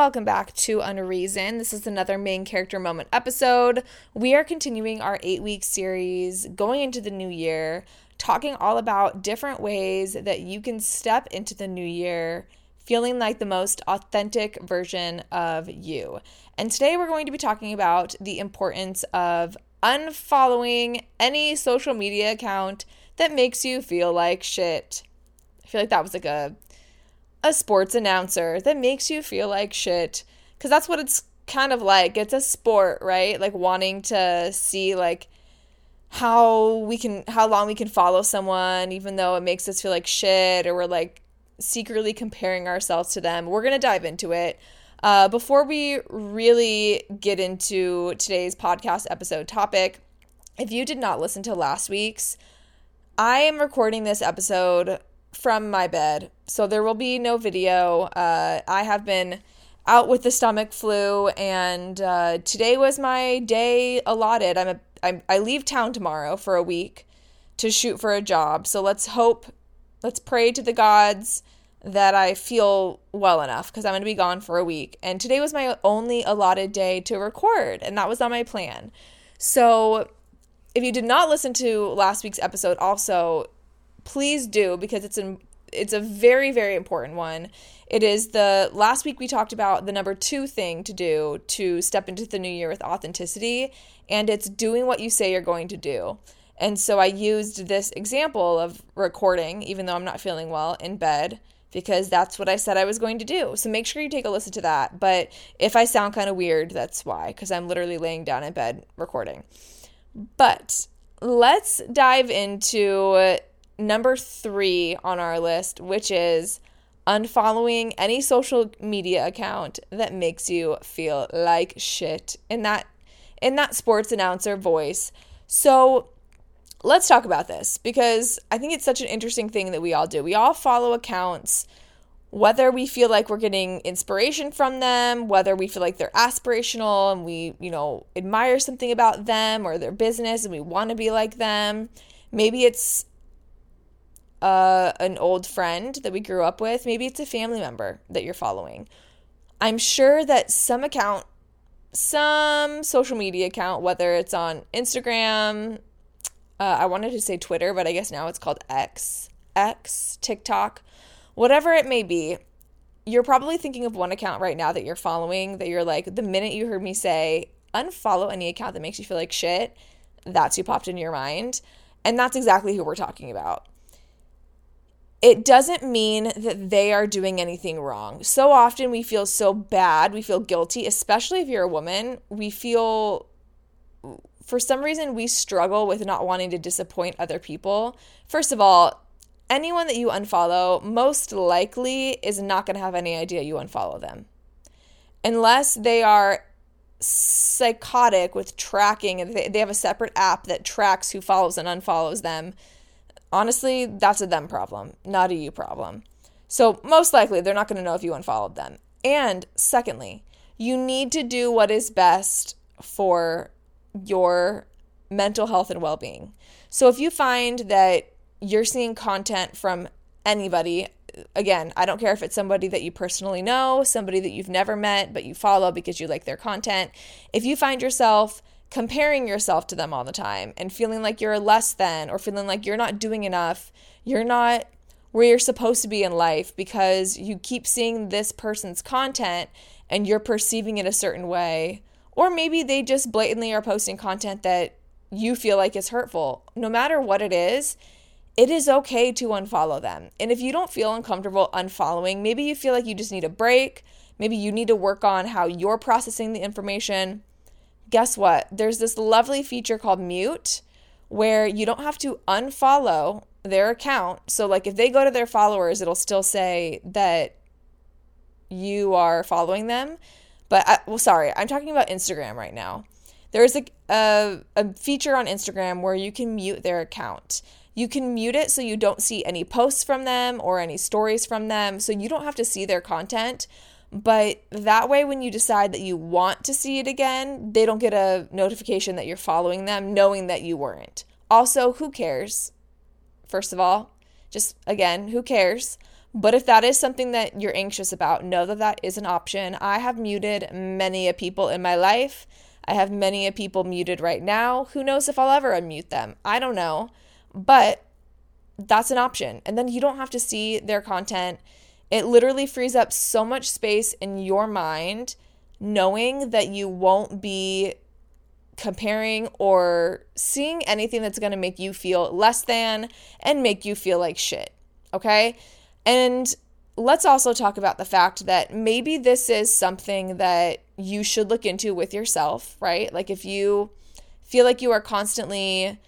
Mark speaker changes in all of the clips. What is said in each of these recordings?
Speaker 1: welcome back to Unreazon. This is another main character moment episode. We are continuing our eight week series going into the new year, talking all about different ways that you can step into the new year feeling like the most authentic version of you. And today we're going to be talking about the importance of unfollowing any social media account that makes you feel like shit. I feel like that was like a a sports announcer that makes you feel like shit. Because that's what it's kind of like. It's a sport right? Like wanting to see like how we can how long we can follow someone even though it makes us feel like shit or we're like secretly comparing ourselves to them. We're to dive into it. Uh, before we really get into today's podcast episode topic if you did not listen to last week's i am recording this episode from my bed. So there will be no video. Uh, I have been out with the stomach flu, and uh, today was my day allotted. I'm a I'm, I leave town tomorrow for a week to shoot for a job. So let's hope, let's pray to the gods that I feel well enough because I'm going to be gone for a week. And today was my only allotted day to record, and that was on my plan. So if you did not listen to last week's episode, also please do because it's an it's a very very important one. It is the last week we talked about the number 2 thing to do to step into the new year with authenticity and it's doing what you say you're going to do. And so I used this example of recording even though I'm not feeling well in bed because that's what I said I was going to do. So make sure you take a listen to that. But if I sound kind of weird, that's why, because I'm literally laying down in bed recording. But let's dive into number three on our list, which is unfollowing any social media account that makes you feel like shit in that in that sports announcer voice. So let's talk about this because I think it's such an interesting thing that we all do. We all follow accounts whether we feel like we're getting inspiration from them, whether we feel like they're aspirational and we, you know, admire something about them or their business and we want to be like them. Maybe it's uh, an old friend that we grew up with. Maybe it's a family member that you're following. I'm sure that some account, some social media account, whether it's on Instagram, uh, I wanted to say Twitter, but I guess now it's called X, X, TikTok, whatever it may be. You're probably thinking of one account right now that you're following that you're like, the minute you heard me say unfollow any account that makes you feel like shit, that's who popped into your mind. And that's exactly who we're talking about it doesn't mean that they are doing anything wrong. So often we feel so bad, we feel guilty, especially if you're a woman. We feel, for some reason, we struggle with not wanting to disappoint other people. First of all, anyone that you unfollow most likely is not going to have any idea you unfollow them. Unless they are psychotic with tracking and they, have a separate app that tracks who follows and unfollows them honestly, that's a them problem, not a you problem. So, most likely, they're not going to know if you unfollowed them. And secondly, you need to do what is best for your mental health and well being. So, if you find that you're seeing content from anybody, again, I don't care if it's somebody that you personally know, somebody that you've never met, but you follow because you like their content. If you find yourself comparing yourself to them all the time and feeling like you're less than or feeling like you're not doing enough, you're not where you're supposed to be in life because you keep seeing this person's content and you're perceiving it a certain way. Or maybe they just blatantly are posting content that you feel like is hurtful. No matter what it is, it is okay to unfollow them. And if you don't feel uncomfortable unfollowing, maybe you feel like you just need a break. Maybe you need to work on how you're processing the information guess what? There's this lovely feature called mute where you don't have to unfollow their account. So, like, if they go to their followers, it'll still say that you are following them. But, I, well, sorry, I'm talking about Instagram right now. There's a, a, a feature on Instagram where you can mute their account. You can mute it so you don't see any posts from them or any stories from them. So you don't have to see their content. But that way, when you decide that you want to see it again, they don't get a notification that you're following them, knowing that you weren't. Also, who cares? First of all, just again, who cares? But if that is something that you're anxious about, know that that is an option. I have muted many a people in my life. I have many a people muted right now. Who knows if I'll ever unmute them? I don't know. But that's an option. And then you don't have to see their content. It literally frees up so much space in your mind knowing that you won't be comparing or seeing anything that's going to make you feel less than and make you feel like shit. Okay? And let's also talk about the fact that maybe this is something that you should look into with yourself, right? Like if you feel like you are constantly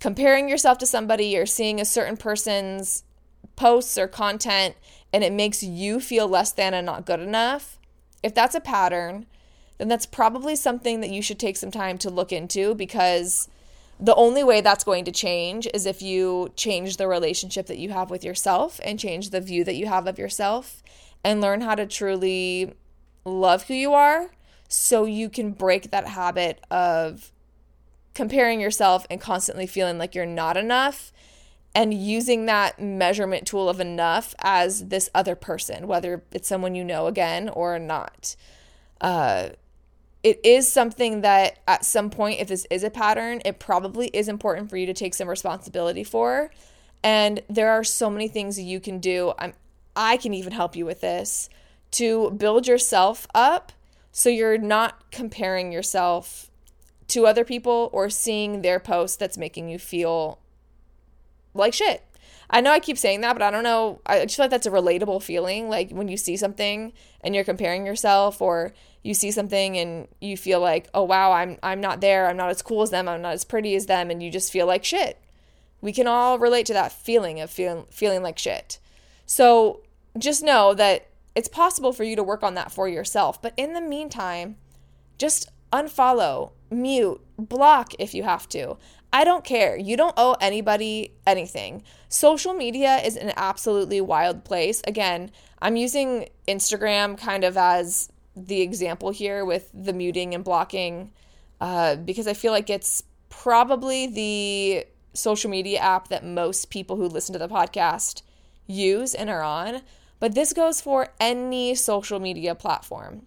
Speaker 1: comparing yourself to somebody or seeing a certain person's posts or content and it makes you feel less than and not good enough, if that's a pattern, then that's probably something that you should take some time to look into because the only way that's going to change is if you change the relationship that you have with yourself and change the view that you have of yourself and learn how to truly love who you are so you can break that habit of comparing yourself and constantly feeling like you're not enough and using that measurement tool of enough as this other person, whether it's someone you know again or not. Uh, it is something that at some point, if this is a pattern, it probably is important for you to take some responsibility for. And there are so many things you can do. I'm, I can even help you with this to build yourself up so you're not comparing yourself to other people or seeing their post that's making you feel like shit. I know I keep saying that, but I don't know. I just feel like that's a relatable feeling. Like when you see something and you're comparing yourself, or you see something and you feel like, oh wow, I'm I'm not there. I'm not as cool as them. I'm not as pretty as them, and you just feel like shit. We can all relate to that feeling of feeling feeling like shit. So just know that it's possible for you to work on that for yourself. But in the meantime, just unfollow, mute, block if you have to. I don't care. You don't owe anybody anything. Social media is an absolutely wild place. Again, I'm using Instagram kind of as the example here with the muting and blocking uh, because I feel like it's probably the social media app that most people who listen to the podcast use and are on. But this goes for any social media platform,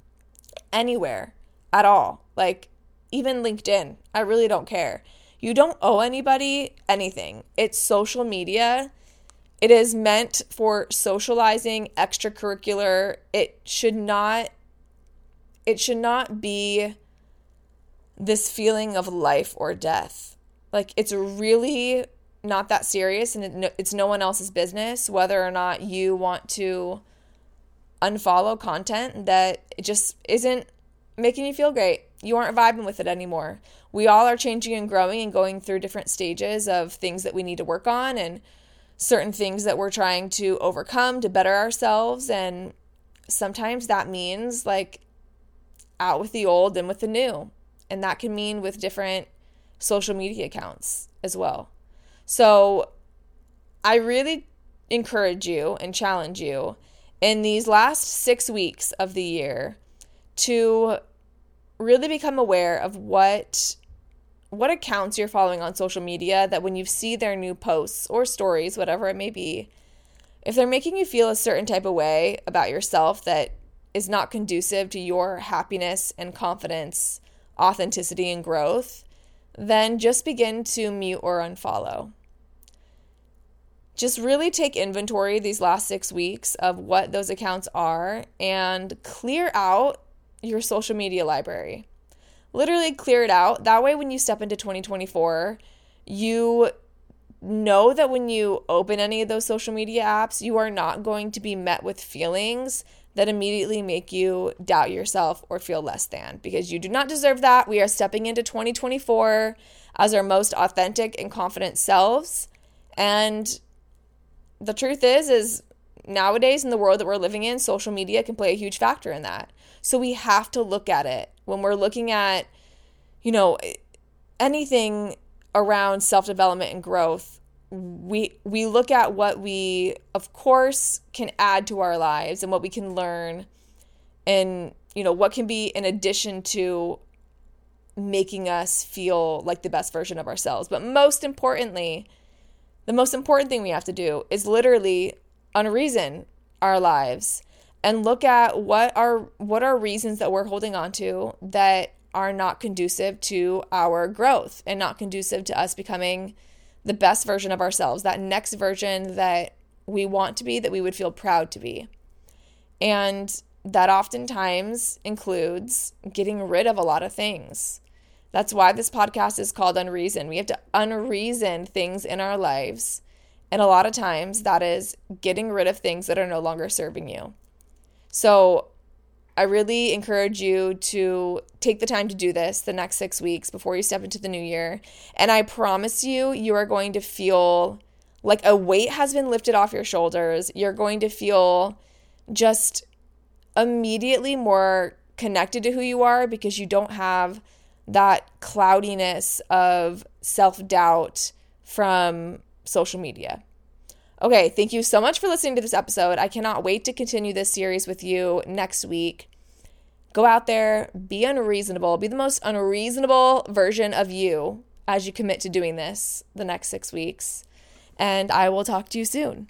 Speaker 1: anywhere at all. Like even LinkedIn. I really don't care. You don't owe anybody anything. It's social media. It is meant for socializing, extracurricular. It should not it should not be this feeling of life or death. Like it's really not that serious and it's no one else's business whether or not you want to unfollow content that just isn't making you feel great. You aren't vibing with it anymore we all are changing and growing and going through different stages of things that we need to work on and certain things that we're trying to overcome to better ourselves. And sometimes that means like out with the old and with the new. And that can mean with different social media accounts as well. So I really encourage you and challenge you in these last six weeks of the year to really become aware of what what accounts you're following on social media that when you see their new posts or stories whatever it may be if they're making you feel a certain type of way about yourself that is not conducive to your happiness and confidence authenticity and growth then just begin to mute or unfollow. Just really take inventory these last six weeks of what those accounts are and clear out your social media library. Literally clear it out. That way, when you step into 2024, you know that when you open any of those social media apps, you are not going to be met with feelings that immediately make you doubt yourself or feel less than because you do not deserve that. We are stepping into 2024 as our most authentic and confident selves. And the truth is is nowadays in the world that we're living in, social media can play a huge factor in that. So we have to look at it when we're looking at, you know, anything around self-development and growth. We we look at what we of course can add to our lives and what we can learn and you know what can be in addition to making us feel like the best version of ourselves. But most importantly, the most important thing we have to do is literally unreason our lives and look at what are what are reasons that we're holding on to that are not conducive to our growth and not conducive to us becoming the best version of ourselves, that next version that we want to be, that we would feel proud to be. And that oftentimes includes getting rid of a lot of things. That's why this podcast is called Unreazon. We have to unreason things in our lives. And a lot of times that is getting rid of things that are no longer serving you. So I really encourage you to take the time to do this the next six weeks before you step into the new year. And I promise you, you are going to feel like a weight has been lifted off your shoulders. You're going to feel just immediately more connected to who you are because you don't have that cloudiness of self doubt from social media. Okay, thank you so much for listening to this episode. I cannot wait to continue this series with you next week. Go out there, be unreasonable, be the most unreasonable version of you as you commit to doing this the next six weeks. And I will talk to you soon.